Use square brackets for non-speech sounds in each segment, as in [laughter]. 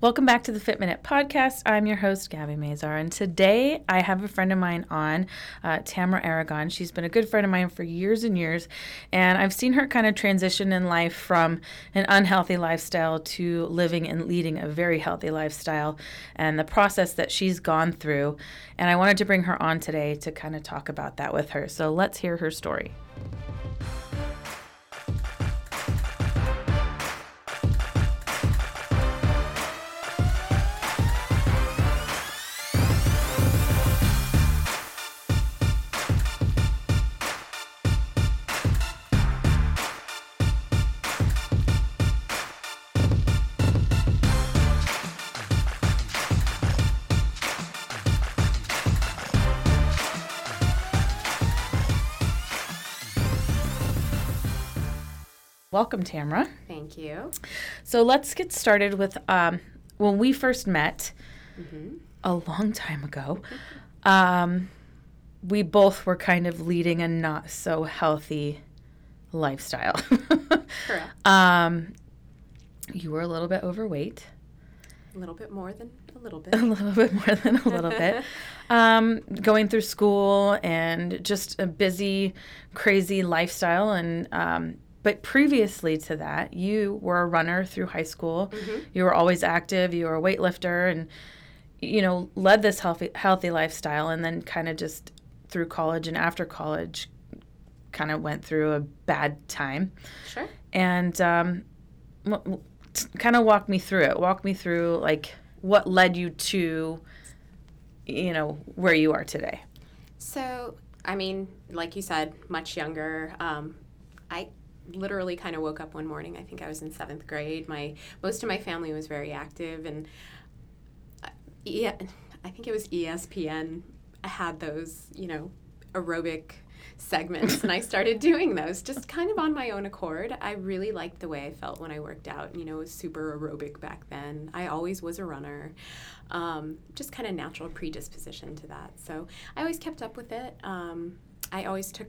Welcome back to the Fit Minute podcast. I'm your host, Gabby Mazar, and today I have a friend of mine on, uh, Tamara Aragon. She's been a good friend of mine for years and years, and I've seen her kind of transition in life from an unhealthy lifestyle to living and leading a very healthy lifestyle, and the process that she's gone through. And I wanted to bring her on today to kind of talk about that with her. So let's hear her story. Welcome, Tamara. Thank you. So let's get started with um, when we first met a long time ago. Um, we both were kind of leading a not so healthy lifestyle. Correct. [laughs] um, you were a little bit overweight, A little bit more than a little [laughs] bit. a little bit more than a little bit. [laughs] Um, going through school and just a busy, crazy lifestyle. And um, but previously to that, you were a runner through high school. You were always active. You were a weightlifter, and you know led this healthy healthy lifestyle. And then kind of just through college and after college, kind of went through a bad time Sure. and um, kind of walk me through it. Walk me through like what led you to, you know, where you are today. So, I mean, like you said, much younger. Um, I literally kind of woke up one morning. I think I was in seventh grade. My most of my family was very active, and uh, yeah, I think it was ESPN had those, you know, aerobic segments and I started [laughs] doing those just kind of on my own accord. I really liked the way I felt when I worked out. You know, it was super aerobic back then. I always was a runner. Um, just kind of natural predisposition to that. So I always kept up with it. Um, I always took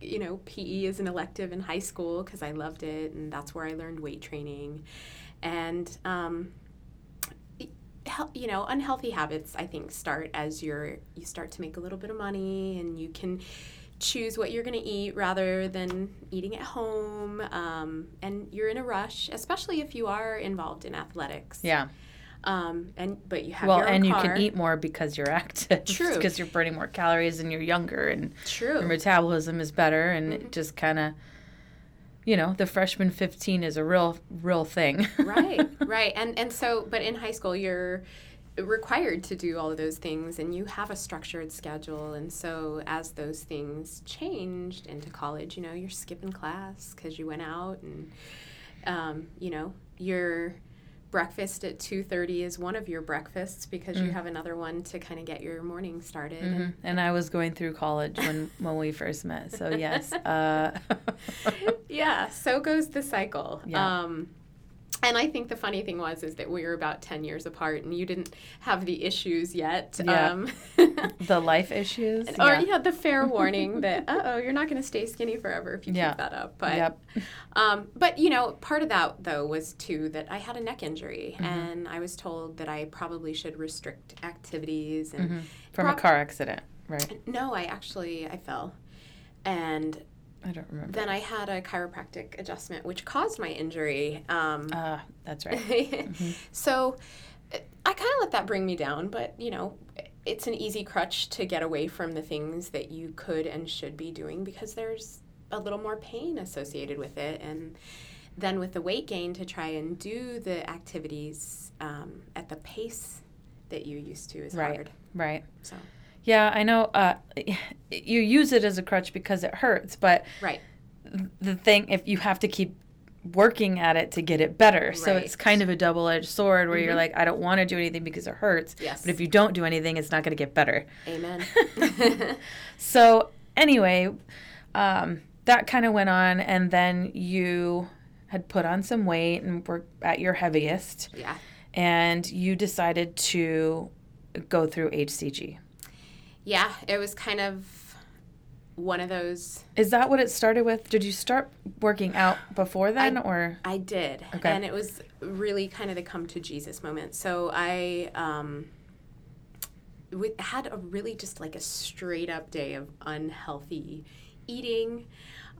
you know, PE as an elective in high school because I loved it, and that's where I learned weight training. And, um, you know, unhealthy habits, I think, start as you're, you start to make a little bit of money and you can choose what you're going to eat rather than eating at home. Um, and you're in a rush, especially if you are involved in athletics. Yeah. Um, and, but you have Well, and you can eat more because you're [laughs] active. [laughs] True. Because you're burning more calories and you're younger and True. your metabolism is better and Mm-hmm. it just kind of, you know, the freshman 15 is a real, real thing. [laughs] right right and and so but in high school you're required to do all of those things and you have a structured schedule and so as those things changed into college you know you're skipping class because you went out and um, you know your breakfast at 2.30 is one of your breakfasts because Mm. you have another one to kind of get your morning started Mhm. and, And I was going through college when, when we first met. So, yes. [laughs] Uh, [laughs] yeah, so goes the cycle. Yeah. Um, and I think the funny thing was is that we were about ten years apart, and you didn't have the issues yet. Yeah. Um, [laughs] the life issues. Or you had the fair [laughs] warning that uh oh you're not going to stay skinny forever if you Yeah. keep that up. But Yep. um, but you know part of that though was too that I had a neck injury Mm-hmm. and I was told that I probably should restrict activities and Mhm. From a car accident, right? no I actually I fell and I don't remember. then I had a chiropractic adjustment which caused my injury. Um, Ah, that's right. [laughs] So uh, I kind of let that bring me down, but you know, it's an easy crutch to get away from the things that you could and should be doing because there's a little more pain associated with it. And then with the weight gain, to try and do the activities um, at the pace that you used to is Right. hard. Right. So, Yeah, I know. Uh, you use it as a crutch because it hurts, but right. the thing, if you have to keep working at it to get it better, so it's kind of a double-edged sword where you're Mhm. like, I don't want to do anything because it hurts, Yes. but if you don't do anything, it's not going to get better. Amen. [laughs] [laughs] So anyway, um, that kind of went on, and then you had put on some weight and were at your heaviest, yeah. and you decided to go through HCG. Yeah, it was kind of one of those. Is that what it started with? Did you start working out before then, I, or I did, Okay. and it was really kind of the come to Jesus moment. So I um, had a really just like a straight up day of unhealthy eating.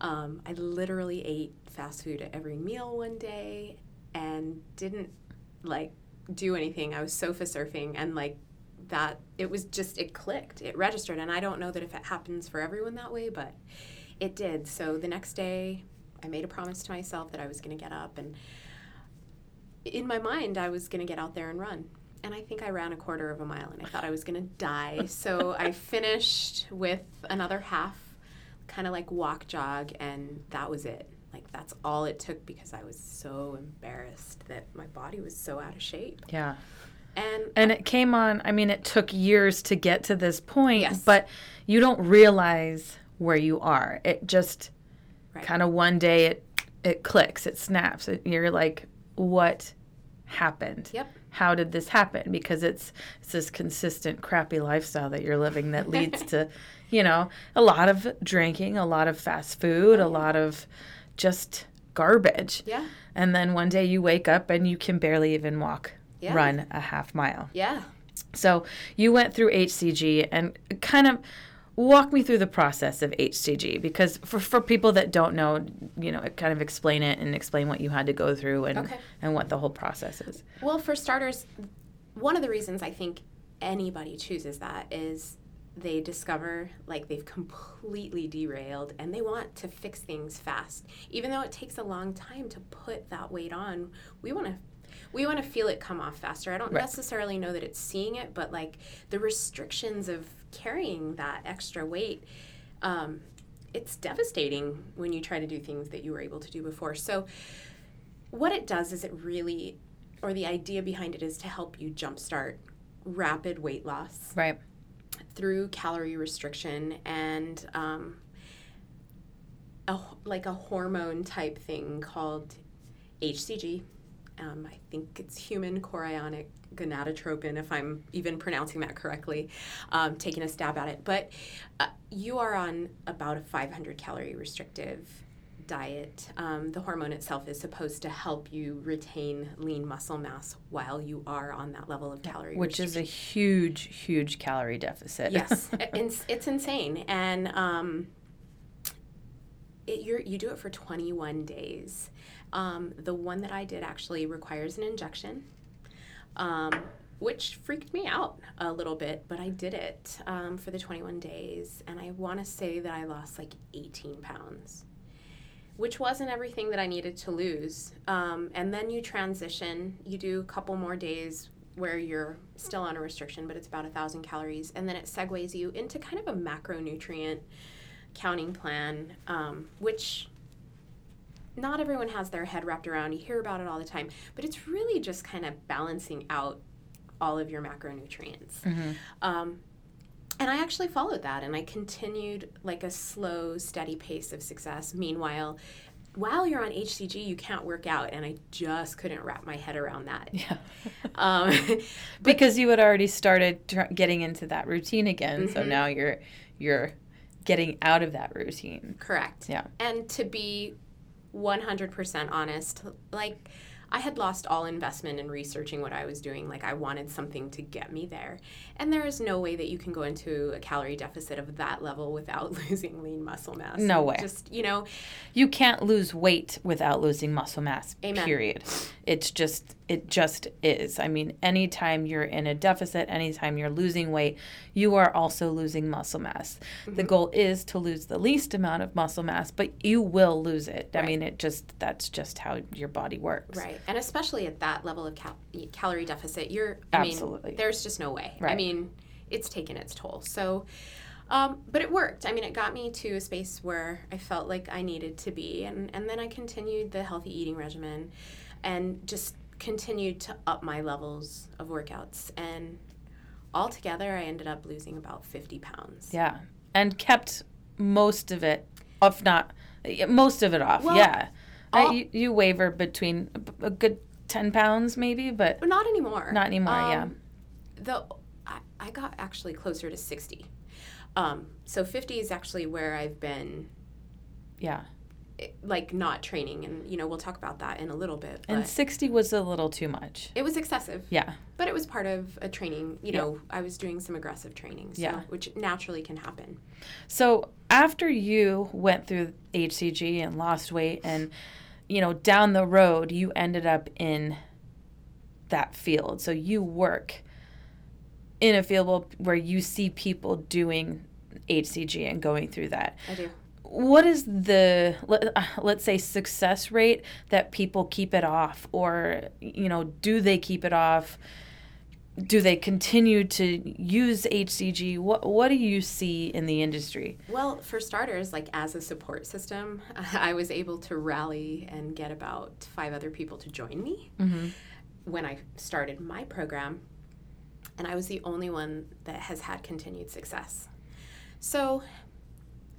Um, I literally ate fast food at every meal one day and didn't like do anything. I was sofa surfing and like that it was just it clicked it registered and i don't know that if it happens for everyone that way but it did. So the next day i made a promise to myself that i was going to get up and in my mind i was going to get out there and run. And i think i ran a quarter of a mile and i thought i was going to die. [laughs] So i finished with another half kind of like walk jog and that was it. Like that's all it took because i was so embarrassed that my body was so out of shape. Yeah? And And it came on. I mean, it took years to get to this point, Yes. but you don't realize where you are. It just Right. kind of one day it it clicks, it snaps. It, you're like, what happened? Yep. How did this happen? Because it's it's this consistent crappy lifestyle that you're living that leads to, [laughs] you know, a lot of drinking, a lot of fast food, a oh, lot of just garbage. yeah And then one day you wake up and you can barely even walk, Yeah. run a half mile. yeah So you went through HCG and kind of walk me through the process of HCG because for, for people that don't know, you know, kind of explain it and explain what you had to go through and, Okay. and what the whole process is. Well, for starters, one of the reasons I think anybody chooses that is they discover like they've completely derailed and they want to fix things fast. Even though it takes a long time to put that weight on, we want to we want to feel it come off faster. I don't Right. necessarily know that it's seeing it, but like the restrictions of carrying that extra weight um, it's devastating when you try to do things that you were able to do before. So what it does is it really or the idea behind it is to help you jumpstart rapid weight loss Right. through calorie restriction and um, a, like a hormone type thing called HCG. Um, I think it's human chorionic gonadotropin, if I'm even pronouncing that correctly, um, taking a stab at it. But uh, you are on about a 500 calorie restrictive diet. Um, the hormone itself is supposed to help you retain lean muscle mass while you are on that level of calorie Which is a huge, huge calorie deficit. yes, [laughs] it's, it's insane, and um, it, you're, you do it for 21 days. Um, the one that I did actually requires an injection, um, which freaked me out a little bit, but I did it um, for the 21 days, and I want to say that I lost like 18 pounds. Which wasn't everything that I needed to lose. Um, and then you transition, you do a couple more days where you're still on a restriction, but it's about a thousand calories, and then it segues you into kind of a macronutrient counting plan, um, which not everyone has their head wrapped around. You hear about it all the time, but it's really just kind of balancing out all of your macronutrients. Mhm. Um, and I actually followed that, and I continued like a slow, steady pace of success. Meanwhile, while you're on HCG, you can't work out, and I just couldn't wrap my head around that. [laughs] Yeah. [laughs] Um, [laughs] because you had already started tr- getting into that routine again. So Mhm. now you're you're getting out of that routine. Correct. Yeah. And to be 100% honest, like I had lost all investment in researching what I was doing. Like I wanted something to get me there. And there is no way that you can go into a calorie deficit of that level without [laughs] losing lean muscle mass. No way. Just, you know, You can't lose weight without losing muscle mass. Amen. Period. It's just it just is. I mean, anytime you're in a deficit, anytime you're losing weight, you are also losing muscle mass. The Mm-hmm. goal is to lose the least amount of muscle mass, but you will lose it. Right. I mean, it just that's just how your body works. Right. And especially at that level of cal- calorie deficit, you're, I Absolutely. mean, there's just no way. Right. I mean, it's taken its toll. So, um, but it worked. I mean, it got me to a space where I felt like I needed to be. And, and then I continued the healthy eating regimen and just continued to up my levels of workouts. And altogether, I ended up losing about 50 pounds. Yeah. And kept most of it, if not most of it off. Well, yeah. All- you, you waver between a- a good 10 pounds maybe, but not anymore. Not anymore, yeah. Um, The I, I got actually closer to sixty. Um, so 50 is actually where I've been Yeah. Like not training and you know we'll talk about that in a little bit And 60 was a little too much. it was excessive Yeah. but it was part of a training you Yeah. know i was doing some aggressive training so, Yeah. which naturally can happen So after you went through HCG and lost weight, and you know down the road you ended up in that field. So you work in a field where you see people doing HCG and going through that. i do What is the let, uh, let's say success rate that people keep it off, or you know, do they keep it off? Do they continue to use HCG? What what do you see in the industry? well for starters like as a support system [laughs] i was able to rally and get about five other people to join me Mm-hmm. when i started my program and i was the only one that has had continued success so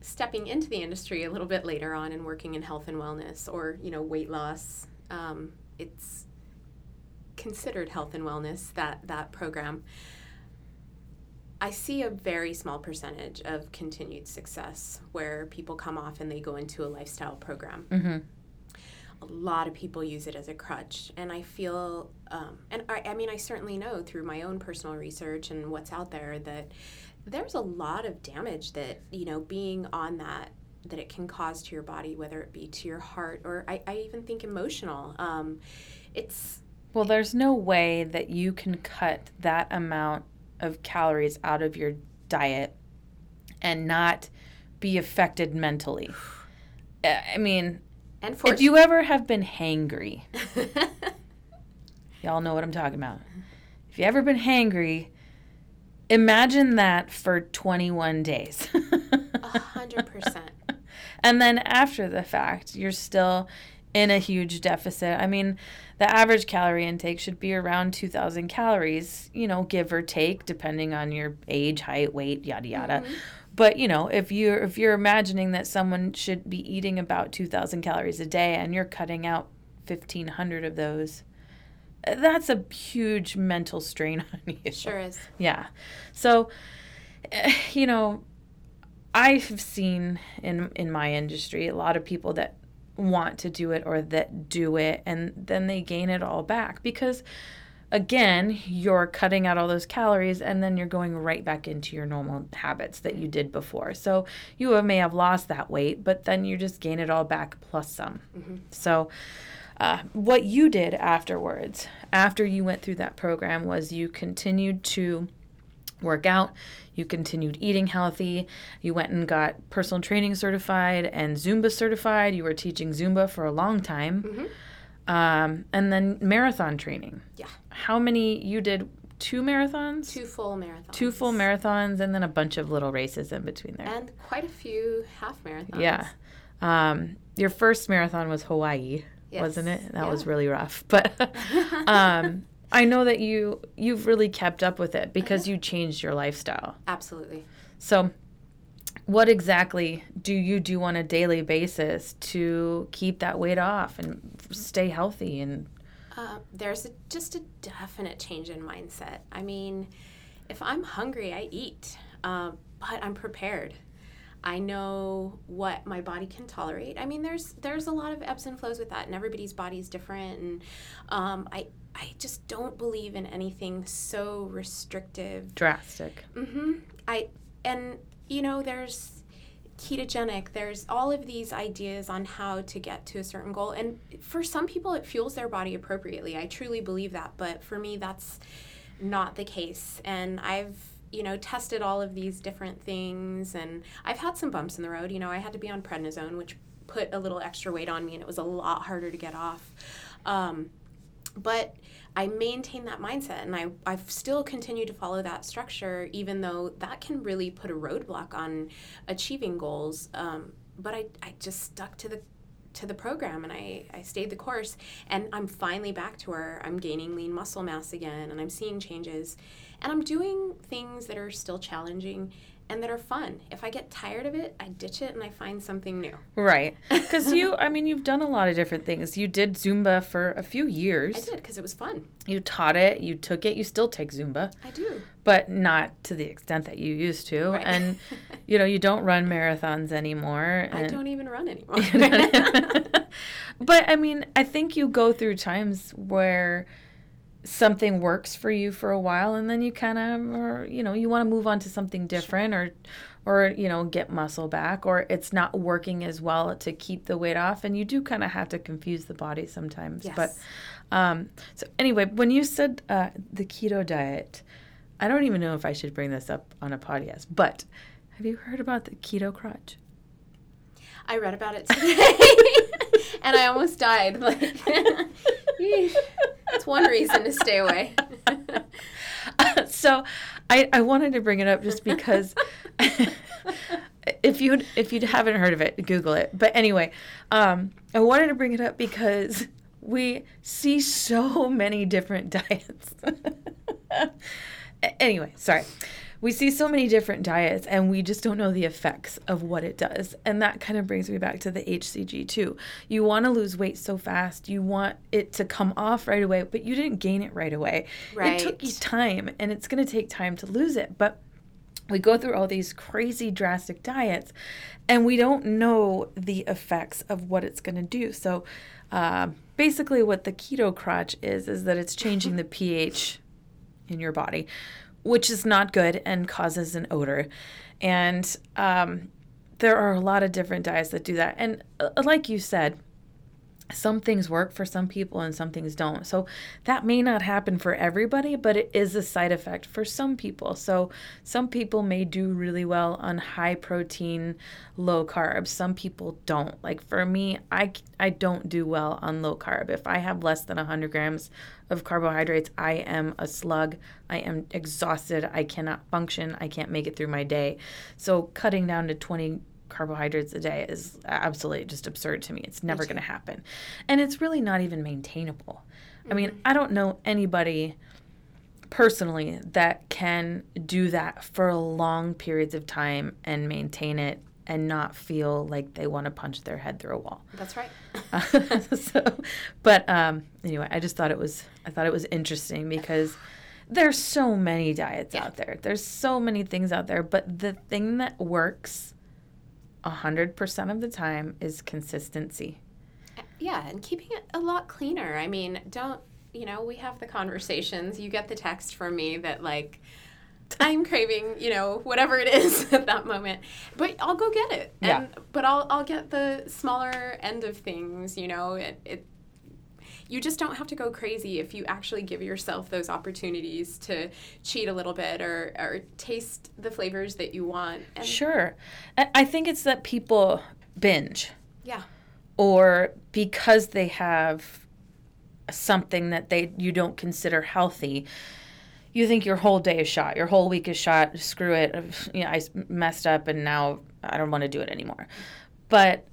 stepping into the industry a little bit later on and working in health and wellness or you know weight loss um, it's considered health and wellness that that program i see a very small percentage of continued success where people come off and they go into a lifestyle program Mm-hmm. A lot of people use it as a crutch and i feel um, and I, I mean i certainly know through my own personal research and what's out there that there's a lot of damage that you know being on that that it can cause to your body whether it be to your heart or i, I even think emotional um, it's Well, there's no way that you can cut that amount of calories out of your diet and not be affected mentally. [sighs] I mean, and for if you ever have been hangry, [laughs] y'all know what I'm talking about. If you ever been hangry, imagine that for 21 days. a hundred percent [laughs] And then after the fact, you're still in a huge deficit. I mean, the average calorie intake should be around 2,000 calories, you know, give or take, depending on your age, height, weight, yada yada. Mm-hmm. But you know, if you're if you're imagining that someone should be eating about 2,000 calories a day and you're cutting out 1,500 of those, that's a huge mental strain [laughs] on you. sure is Yeah. So, eh, you know, I've seen in in my industry a lot of people that want to do it or that do it and then they gain it all back because again, you're cutting out all those calories and then you're going right back into your normal habits that you did before. So, you may have lost that weight, but then you just gain it all back plus some. So, uh, what you did afterwards, after you went through that program, was you continued to work out, you continued eating healthy, you went and got personal training certified and Zumba certified. You were teaching Zumba for a long time. Um, and then marathon training. Yeah. How many? You did two marathons? two full marathons Two full marathons and then a bunch of little races in between there. and quite a few half marathons Yeah. Um, your first marathon was Hawaii, wasn't it? That was really rough. [laughs] But um, I know that you you've really kept up with it because you changed your lifestyle. absolutely So, what exactly do you do on a daily basis to keep that weight off and stay healthy? And Uh, there's a, just a definite change in mindset. I mean, if I'm hungry, I eat, uh, but I'm prepared. I know what my body can tolerate. I mean, there's there's a lot of ebbs and flows with that, and everybody's body is different. And um, I I just don't believe in anything so restrictive drastic. Mm-hmm. I and you know there's ketogenic. There's all of these ideas on how to get to a certain goal, and for some people it fuels their body appropriately. I truly believe that, but for me that's not the case. And I've you know tested all of these different things, and I've had some bumps in the road. You know, I had to be on prednisone, which put a little extra weight on me, and it was a lot harder to get off. Um, but I maintain that mindset and I, I've still continued to follow that structure, even though that can really put a roadblock on achieving goals. Um, but I, I just stuck to the to the program and I, I stayed the course and I'm finally back to where I'm gaining lean muscle mass again and I'm seeing changes and I'm doing things that are still challenging and that are fun. If I get tired of it, I ditch it and I find something new. Right. [laughs] Because you, I mean, you've done a lot of different things. You did Zumba for a few years. I did because it was fun. You taught it, you took it, you still take Zumba. I do. But not to the extent that you used to. Right. And, you know, you don't run marathons anymore. [laughs] I don't even run [laughs] anymore. but, I mean, I think you go through times where something works for you for a while and then you kind of or you know you want to move on to something different or or you know get muscle back or it's not working as well to keep the weight off and you do kind of have to confuse the body sometimes. Yes. but um so anyway when you said uh, the keto diet i don't even know if i should bring this up on a podcast but have you heard about the keto crotch i read about it today. [laughs] And i almost died like [laughs] [laughs] That's one reason to stay away. [laughs] so, I I wanted to bring it up just because. [laughs] if you if you haven't heard of it, Google it. But anyway, um, I wanted to bring it up because we see so many different [laughs] diets. anyway, sorry we see so many different diets and we just don't know the effects of what it does. And that kind of brings me back to the HCG too. You want to lose weight so fast, you want it to come off right away, but you didn't gain it right away. Right. It took you time and it's going to take time to lose it. But we go through all these crazy drastic diets and we don't know the effects of what it's going to do. So uh, basically, what the keto crotch is, is that it's changing the [laughs] pH in your body which is not good and causes an odor. And um, there are a lot of different dyes that do that. And uh, like you said, some things work for some people and some things don't. So that may not happen for everybody, but it is a side effect for some people. So some people may do really well on high protein, low carbs. Some people don't. Like for me, I I don't do well on low carb. If I have less than 100 grams of carbohydrates, I am a slug. I am exhausted. I cannot function. I can't make it through my day. So cutting down to 20 carbohydrates a day is absolutely just absurd to me. It's never going to happen. And it's really not even maintainable. Mm-hmm. I mean, mm-hmm. I don't know anybody personally that can do that for long periods of time and maintain it and not feel like they want to punch their head through a wall. That's right. [laughs] so, but um, anyway, I just thought it was I thought it was interesting because there's so many diets yeah. out there. There's so many things out there, but the thing that works 100% of the time is consistency. Yeah, and keeping it a lot cleaner. I mean, don't, you know, we have the conversations. You get the text from me that, like, I'm craving, you know, whatever it is [laughs] at that moment. But I'll go get it. And yeah. but I'll I'll get the smaller end of things, you know. It, it you just don't have to go crazy if you actually give yourself those opportunities to cheat a little bit or, or taste the flavors that you want. And sure. I think it's that people binge. Yeah. Or because they have something that they you don't consider healthy, you think your whole day is shot, your whole week is shot. Screw it. You know, I messed up and now I don't want to do it anymore. But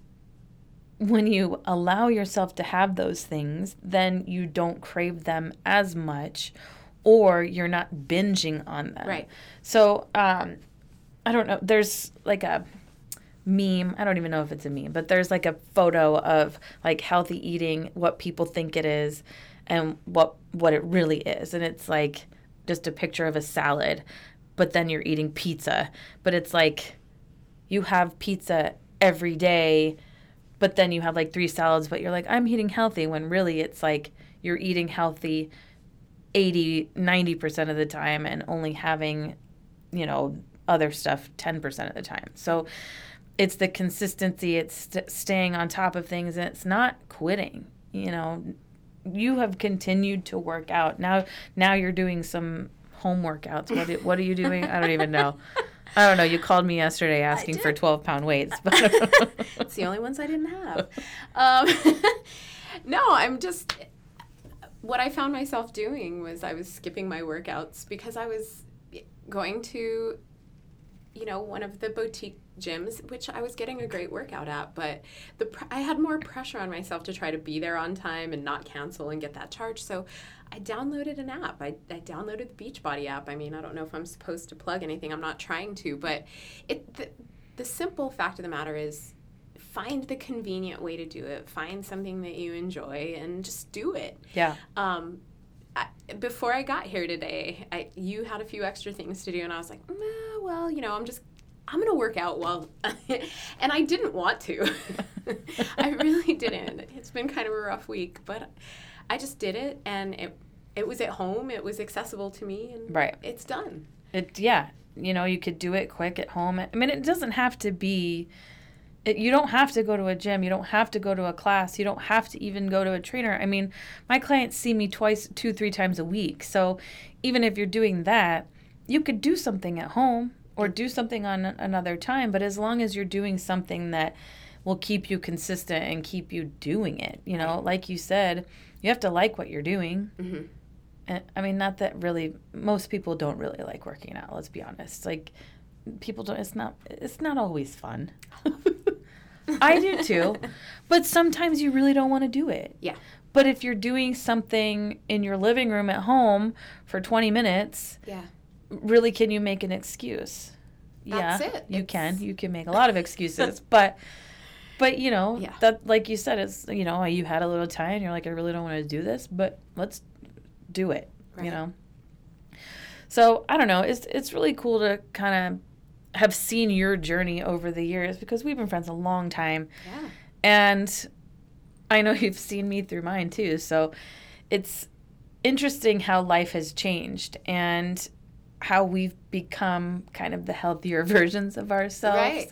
when you allow yourself to have those things, then you don't crave them as much or you're not binging on them. Right. So, um, I don't know. There's like a meme. I don't even know if it's a meme, but there's like a photo of like healthy eating, what people think it is, and what what it really is. And it's like just a picture of a salad, but then you're eating pizza. But it's like you have pizza every day but then you have like three salads, but you're like, I'm eating healthy when really it's like you're eating healthy 80, 90% of the time and only having, you know, other stuff 10% of the time. So it's the consistency, it's st- staying on top of things, and it's not quitting. You know, you have continued to work out. Now, now you're doing some home workouts. What, what are you doing? I don't even know. [laughs] I don't know. You called me yesterday asking for 12 pound weights. But [laughs] it's the only ones I didn't have. Um, [laughs] no, I'm just. What I found myself doing was I was skipping my workouts because I was going to you know, one of the boutique gyms, which I was getting a great workout at, but the pr- I had more pressure on myself to try to be there on time and not cancel and get that charge. So I downloaded an app. I, I downloaded the Beachbody app. I mean, I don't know if I'm supposed to plug anything. I'm not trying to, but it the, the simple fact of the matter is find the convenient way to do it. Find something that you enjoy and just do it. Yeah. Um, I, before I got here today, I, you had a few extra things to do, and I was like, nah, well, you know, I'm just, I'm gonna work out while, [laughs] and I didn't want to. [laughs] I really didn't. It's been kind of a rough week, but I just did it, and it, it was at home. It was accessible to me, and Right. it's done. It yeah, you know, you could do it quick at home. I mean, it doesn't have to be it, you don't have to go to a gym, you don't have to go to a class, you don't have to even go to a trainer. I mean, my clients see me twice, two, three times a week. So, even if you're doing that, you could do something at home or do something on another time, but as long as you're doing something that will keep you consistent and keep you doing it, you know, like you said, you have to like what you're doing. hmm And, I mean, not that really most people don't really like working out. Let's be honest. Like people don't. It's not. It's not always fun. [laughs] I do too, but sometimes you really don't want to do it. Yeah. But if you're doing something in your living room at home for 20 minutes, Yeah. really, can you make an excuse? That's yeah, it. you It's- can. You can make a lot of excuses, [laughs] but. But you know Yeah. that, like you said, it's you know you had a little time. You're like, I really don't want to do this, but let's do it. You know. So I don't know. It's it's really cool to kind of have seen your journey over the years because we've been friends a long time, Yeah. and I know [laughs] you've seen me through mine too. So it's interesting how life has changed and how we've become kind of the healthier [laughs] versions of ourselves. Right.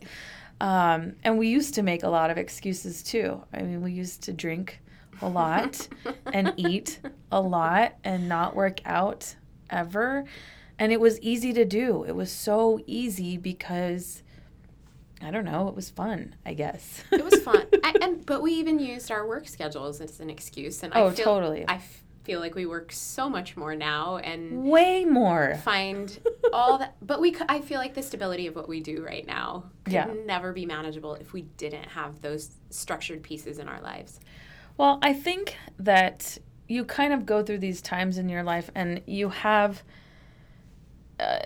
Um, and we used to make a lot of excuses too. I mean, we used to drink a lot and eat a lot and not work out ever. And it was easy to do. It was so easy because I don't know, it was fun, I guess. it was fun [laughs] I, and but we even used our work schedules as an excuse and Oh, i feel totally. i f- feel like we work so much more now and Way more. find all that but we I feel like the stability of what we do right now could Yeah. never be manageable if we didn't have those structured pieces in our lives Well, I think that you kind of go through these times in your life and you have. Uh,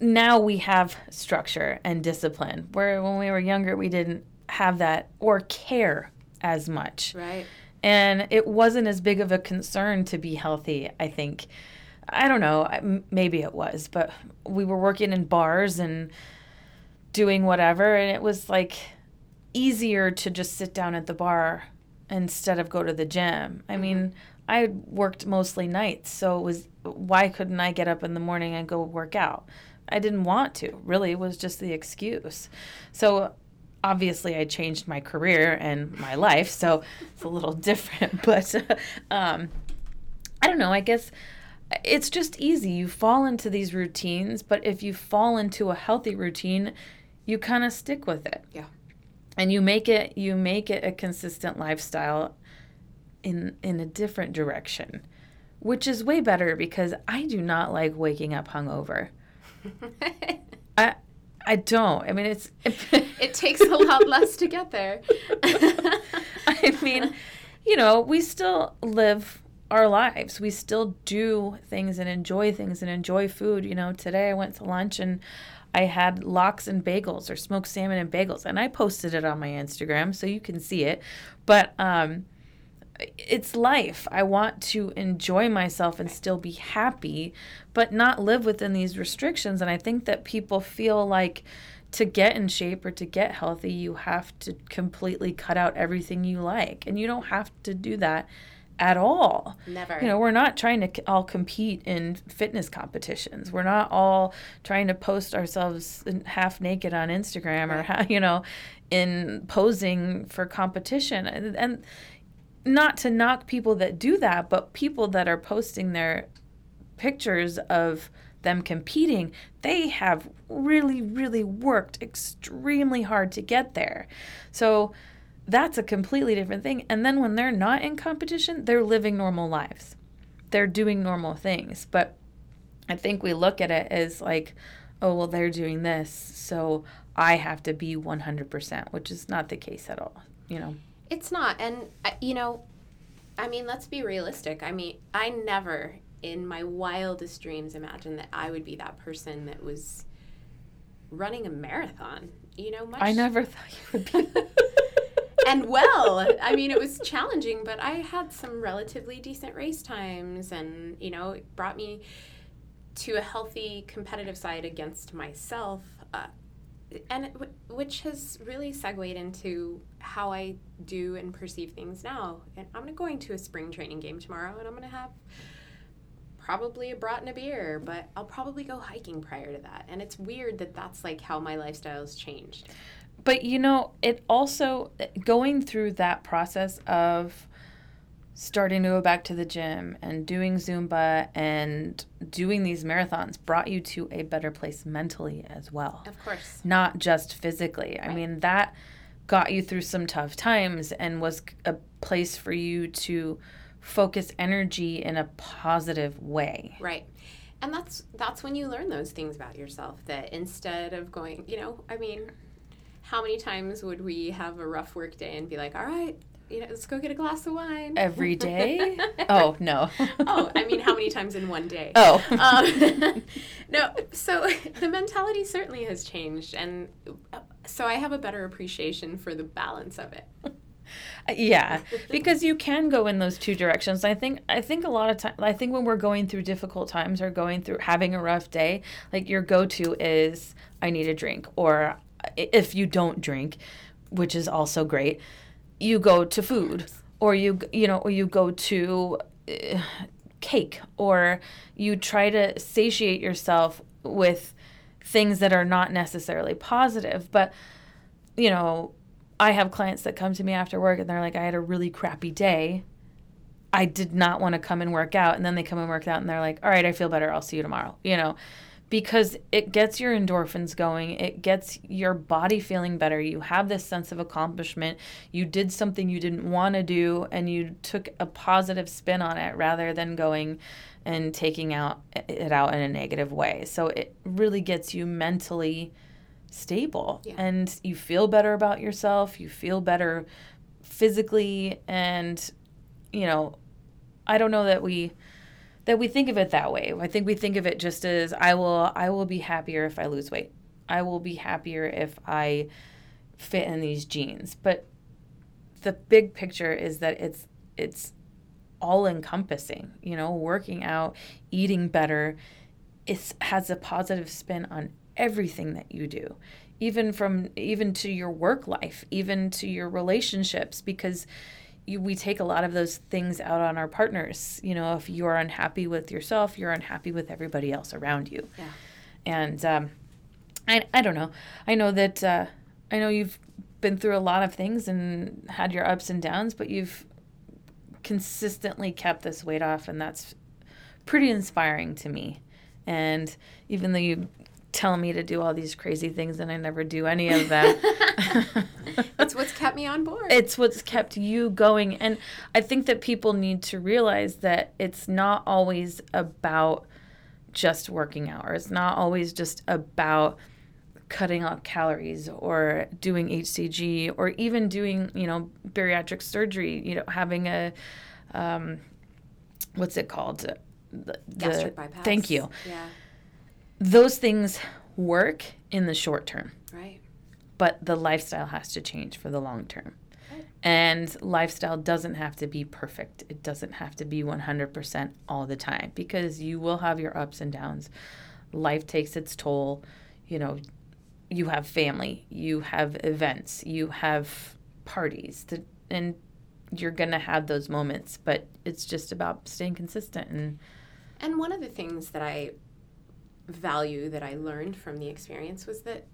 now we have structure and discipline, where when we were younger, we didn't have that or care as much. right And it wasn't as big of a concern to be healthy, I think. I don't know, maybe it was, but we were working in bars and doing whatever, and it was like easier to just sit down at the bar instead of go to the gym. I mean, I worked mostly nights, so it was why couldn't I get up in the morning and go work out? I didn't want to. Really, it was just the excuse. So obviously I changed my career and my life, so it's a little [laughs] different, [laughs] but um I don't know, I guess it's just easy. You fall into these routines, but if you fall into a healthy routine, you kind of stick with it yeah and you make it you make it a consistent lifestyle in in a different direction which is way better because i do not like waking up hungover. [laughs] I i don't. I mean it's [laughs] it takes a lot less to get there. [laughs] I mean you know we still live our lives. We still do things and enjoy things and enjoy food. You know today i went to lunch and I had lox and bagels or smoked salmon and bagels, and I posted it on my Instagram so you can see it. But um, it's life. I want to enjoy myself and still be happy, but not live within these restrictions. And I think that people feel like to get in shape or to get healthy, you have to completely cut out everything you like. And you don't have to do that at all. never You know, we're not trying to all compete in fitness competitions. We're not all trying to post ourselves half naked on Instagram or, Right. ha- you know, in posing for competition. And, and not to knock people that do that, but people that are posting their pictures of them competing, they have really, really worked extremely hard to get there. So that's a completely different thing. And then when they're not in competition, they're living normal lives. They're doing normal things. But I think we look at it as like, oh, well, they're doing this, so I have to be 100%, which is not the case at all, you know? It's not. And, uh, you know, I mean, let's be realistic. I mean, I never in my wildest dreams imagined that I would be that person that was running a marathon. You know, much. I never [laughs] thought you would be. [laughs] and well, I mean, it was challenging, but I had some relatively decent race times, and you know, it brought me to a healthy competitive side against myself. Uh, and it, which has really segued into how I do and perceive things now. And I'm going to a spring training game tomorrow, and I'm going to have probably a brat and a beer, but I'll probably go hiking prior to that. And it's weird that that's like how my lifestyle's changed. But you know, it also going through that process of starting to go back to the gym and doing Zumba and doing these marathons brought you to a better place mentally as well. Of course. Not just physically. Right. I mean, that got you through some tough times and was a place for you to focus energy in a positive way. Right. And that's that's when you learn those things about yourself that instead of going, you know, I mean, how many times would we have a rough work day and be like, "All right, you know, let's go get a glass of wine every day. [laughs] oh no. oh, I mean, how many times in one day? Oh. Um, [laughs] no. So [laughs] the mentality certainly has changed, and so I have a better appreciation for the balance of it. yeah because you can go in those two directions i think i think a lot of time i think when we're going through difficult times or going through having a rough day like your go-to is i need a drink or if you don't drink which is also great you go to food or you you know or you go to uh, cake or you try to satiate yourself with things that are not necessarily positive but you know I have clients that come to me after work and they're like, I had a really crappy day. I did not want to come and work out. And then they come and work out and they're like, all right, I feel better. I'll see you tomorrow. You know, because it gets your endorphins going. It gets your body feeling better. You have this sense of accomplishment. You did something you didn't want to do and you took a positive spin on it rather than going and taking out it out in a negative way. So it really gets you mentally stable yeah. and you feel better about yourself you feel better physically and you know i don't know that we that we think of it that way. I think we think of it just as i will i will be happier if i lose weight. I will be happier if i fit in these jeans. But the big picture is that it's it's all encompassing you know working out eating better it has a positive spin on everything that you do. Even from even to your work life even to your relationships because you, we take a lot of those things out on our partners. You know if you're unhappy with yourself you're unhappy with everybody else around you. Yeah. and um, I, I don't know. I know that uh, i know you've been through a lot of things and had your ups and downs but you've consistently kept this weight off and that's pretty inspiring to me. And even though you tell me to do all these crazy things and I never do any of them. [laughs] That's what's kept me on board. It's what's kept you going. And I think that people need to realize that it's not always about just working out, or it's not always just about cutting out calories or doing HCG or even doing, you know, bariatric surgery, you know, having a um, what's it called? The, Gastric bypass. Thank you. Yeah those things work in the short term. Right. But the lifestyle has to change for the long term. And lifestyle doesn't have to be perfect. It doesn't have to be 100% all the time because you will have your ups and downs. Life takes its toll. You know, you have family, you have events, you have parties, to, and you're going to have those moments, but it's just about staying consistent and and one of the things that I value that I learned from the experience was that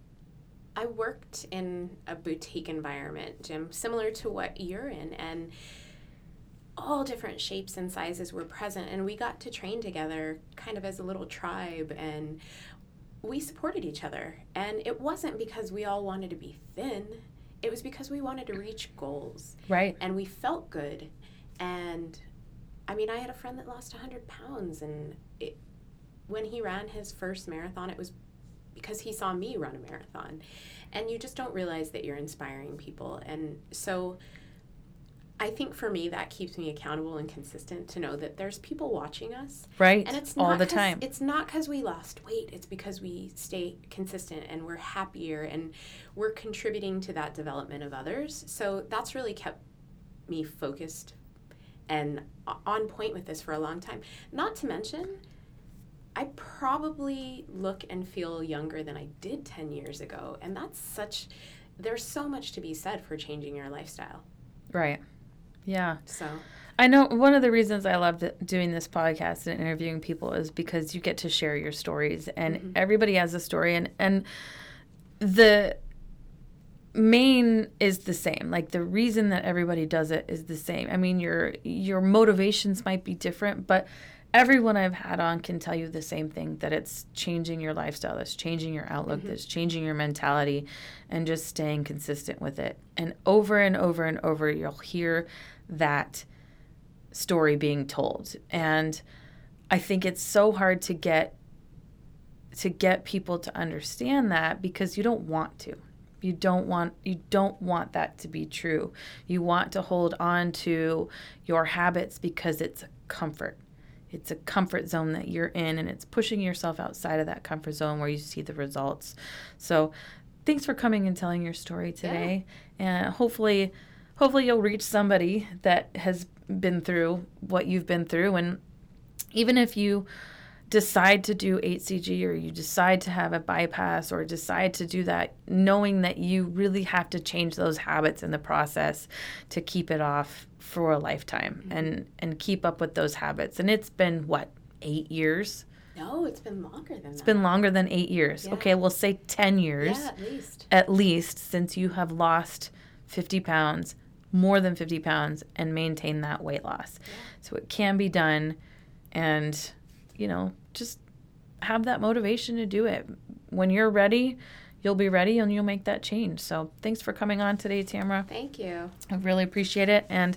I worked in a boutique environment, gym, similar to what you're in, and all different shapes and sizes were present, and we got to train together kind of as a little tribe, and we supported each other. And it wasn't because we all wanted to be thin, it was because we wanted to reach goals. Right. And we felt good. And I mean, I had a friend that lost 100 pounds, and it, when he ran his first marathon, it was because he saw me run a marathon. And you just don't realize that you're inspiring people. And so I think for me that keeps me accountable and consistent to know that there's people watching us. Right. And it's all the time. It's not because we lost weight. It's because we stay consistent and we're happier and we're contributing to that development of others. So that's really kept me focused and on point with this for a long time. Not to mention, I probably look and feel younger than I did 10 years ago. And that's such, there's so much to be said for changing your lifestyle. Right. Yeah. So, I know one of the reasons I love doing this podcast and interviewing people is because you get to share your stories and Mhm. everybody has a story and and the main is the same. Like the reason that everybody does it is the same. I mean your your motivations might be different, but everyone I've had on can tell you the same thing that it's changing your lifestyle, that's changing your outlook, Mhm. that's changing your mentality and just staying consistent with it. And over and over and over you'll hear that story being told. And I think it's so hard to get to get people to understand that because you don't want to. You don't want you don't want that to be true. You want to hold on to your habits because it's comfort. It's a comfort zone that you're in and it's pushing yourself outside of that comfort zone where you see the results. So, thanks for coming and telling your story today. And hopefully hopefully you'll reach somebody that has been through what you've been through and even if you decide to do HCG or you decide to have a bypass or decide to do that, knowing that you really have to change those habits in the process to keep it off for a lifetime mm-hmm. and and keep up with those habits. And it's been what, 8 years? no, it's been longer than It's that. been longer than 8 years. Yeah. Okay, we'll say 10 years Yeah, at least. at least since you have lost 50 pounds, more than 50 pounds, and maintain that weight loss. So it can be done. And, you know, just have that motivation to do it. When you're ready, you'll be ready and you'll make that change. So thanks for coming on today, Tamara. Thank you. I really appreciate it and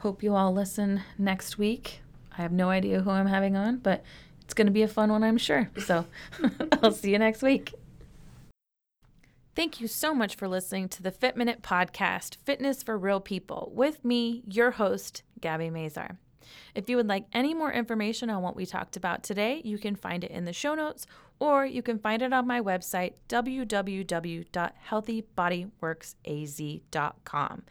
hope you all listen next week. I have no idea who I'm having on, but it's going to be a fun one, I'm sure. So [laughs] I'll see you next week. Thank you so much for listening to the Fit Minute podcast, Fitness for Real People, with me, your host, Gabby Mazar. If you would like any more information on what we talked about today, you can find it in the show notes or you can find it on my website, www.healthybodyworksaz.com.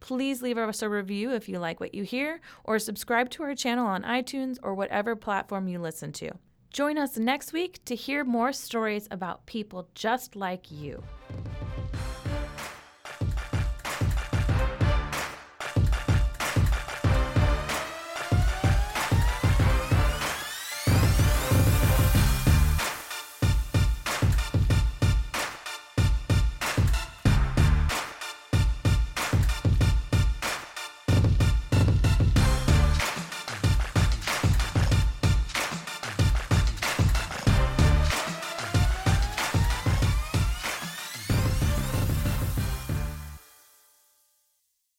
Please leave us a review if you like what you hear, or subscribe to our channel on iTunes or whatever platform you listen to. Join us next week to hear more stories about people just like you.